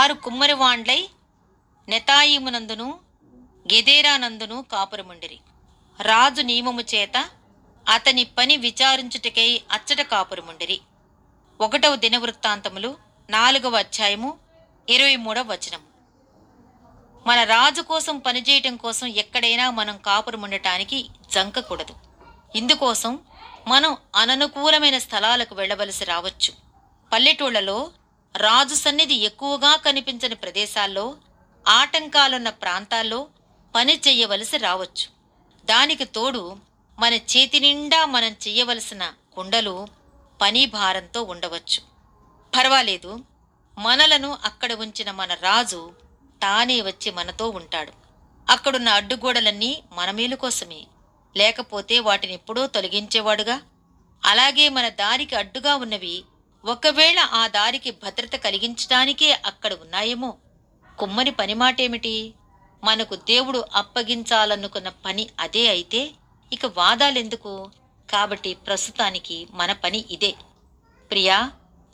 వారు కుమ్మరివాండ్లై నెతాయిమునందును గెదేరానందును కాపురముండిరి. రాజు నియమము చేత అతని పని విచారించుటకై అచ్చట కాపురముండిరి. ఒకటవ దినవృత్తాంతములు నాలుగవ అధ్యాయము ఇరవై మూడవ వచనం మన రాజు కోసం పనిచేయటం కోసం ఎక్కడైనా మనం కాపురముండటానికి జంకకూడదు ఇందుకోసం మనం అననుకూలమైన స్థలాలకు వెళ్ళవలసి రావచ్చు. పల్లెటూళ్ళలో రాజు సన్నిధి ఎక్కువగా కనిపించని ప్రదేశాల్లో ఆటంకాలున్న ప్రాంతాల్లో పని చెయ్యవలసి రావచ్చు. దానికి తోడు మన చేతి నిండా మనం చెయ్యవలసిన కుండలు పని భారంతో ఉండవచ్చు. పర్వాలేదు మనలను అక్కడ ఉంచిన మన రాజు తానే వచ్చి మనతో ఉంటాడు. అక్కడున్న అడ్డుగోడలన్నీ మన మేలు కోసమే. లేకపోతే వాటిని ఎప్పుడో తొలగించేవాడుగా? అలాగే మన దారికి అడ్డుగా ఉన్నవి ఒకవేళ ఆ దారికి భద్రత కలిగించడానికే అక్కడ ఉన్నాయేమో? కుమ్మని పని మాటేమిటి? మనకు దేవుడు అప్పగించాలనుకున్న పని అదే అయితే ఇక వాదాలెందుకు? కాబట్టి ప్రస్తుతానికి మన పని ఇదే. ప్రియా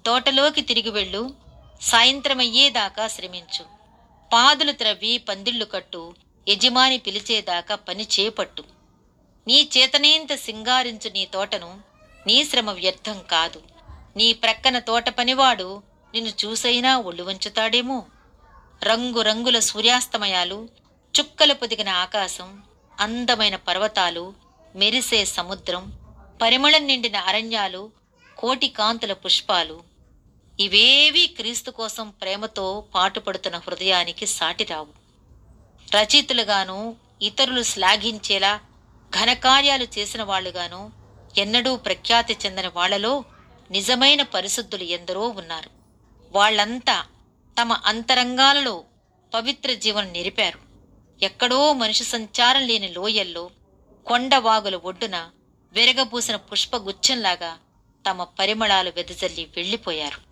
తోటలోకి తిరిగి వెళ్ళు. సాయంత్రమయ్యేదాకా శ్రమించు. పాదులు త్రవ్వి పందిళ్ళు కట్టు. యజమాని పిలిచేదాకా పని చేపట్టు. నీ చేతనేంత సింగారించు నీ తోటను నీ శ్రమ వ్యర్థం కాదు. నీ ప్రక్కన తోట పనివాడు నిన్ను చూసైనా ఒళ్ళు వంచుతాడేమో. రంగురంగుల సూర్యాస్తమయాలు చుక్కలు పొదిగిన ఆకాశం అందమైన పర్వతాలు మెరిసే సముద్రం పరిమళం నిండిన అరణ్యాలు కోటి కాంతుల పుష్పాలు. ఇవేవీ క్రీస్తు కోసం ప్రేమతో పాటుపడుతున్న హృదయానికి సాటిరావు. రచయితలుగాను ఇతరులు శ్లాఘించేలా ఘనకార్యాలు చేసిన వాళ్ళుగాను ఎన్నడూ ప్రఖ్యాతి చెందిన వాళ్ళలో నిజమైన పరిశుద్ధులు ఎందరో ఉన్నారు. వాళ్ళంతా తమ అంతరంగాలలో పవిత్ర జీవనం నిరిపారు. ఎక్కడో మనిషి సంచారం లేని లోయల్లో కొండవాగుల ఒడ్డున విరగబూసిన పుష్పగుచ్ఛంలాగా తమ పరిమళాలు వెదజల్లి వెళ్ళిపోయారు.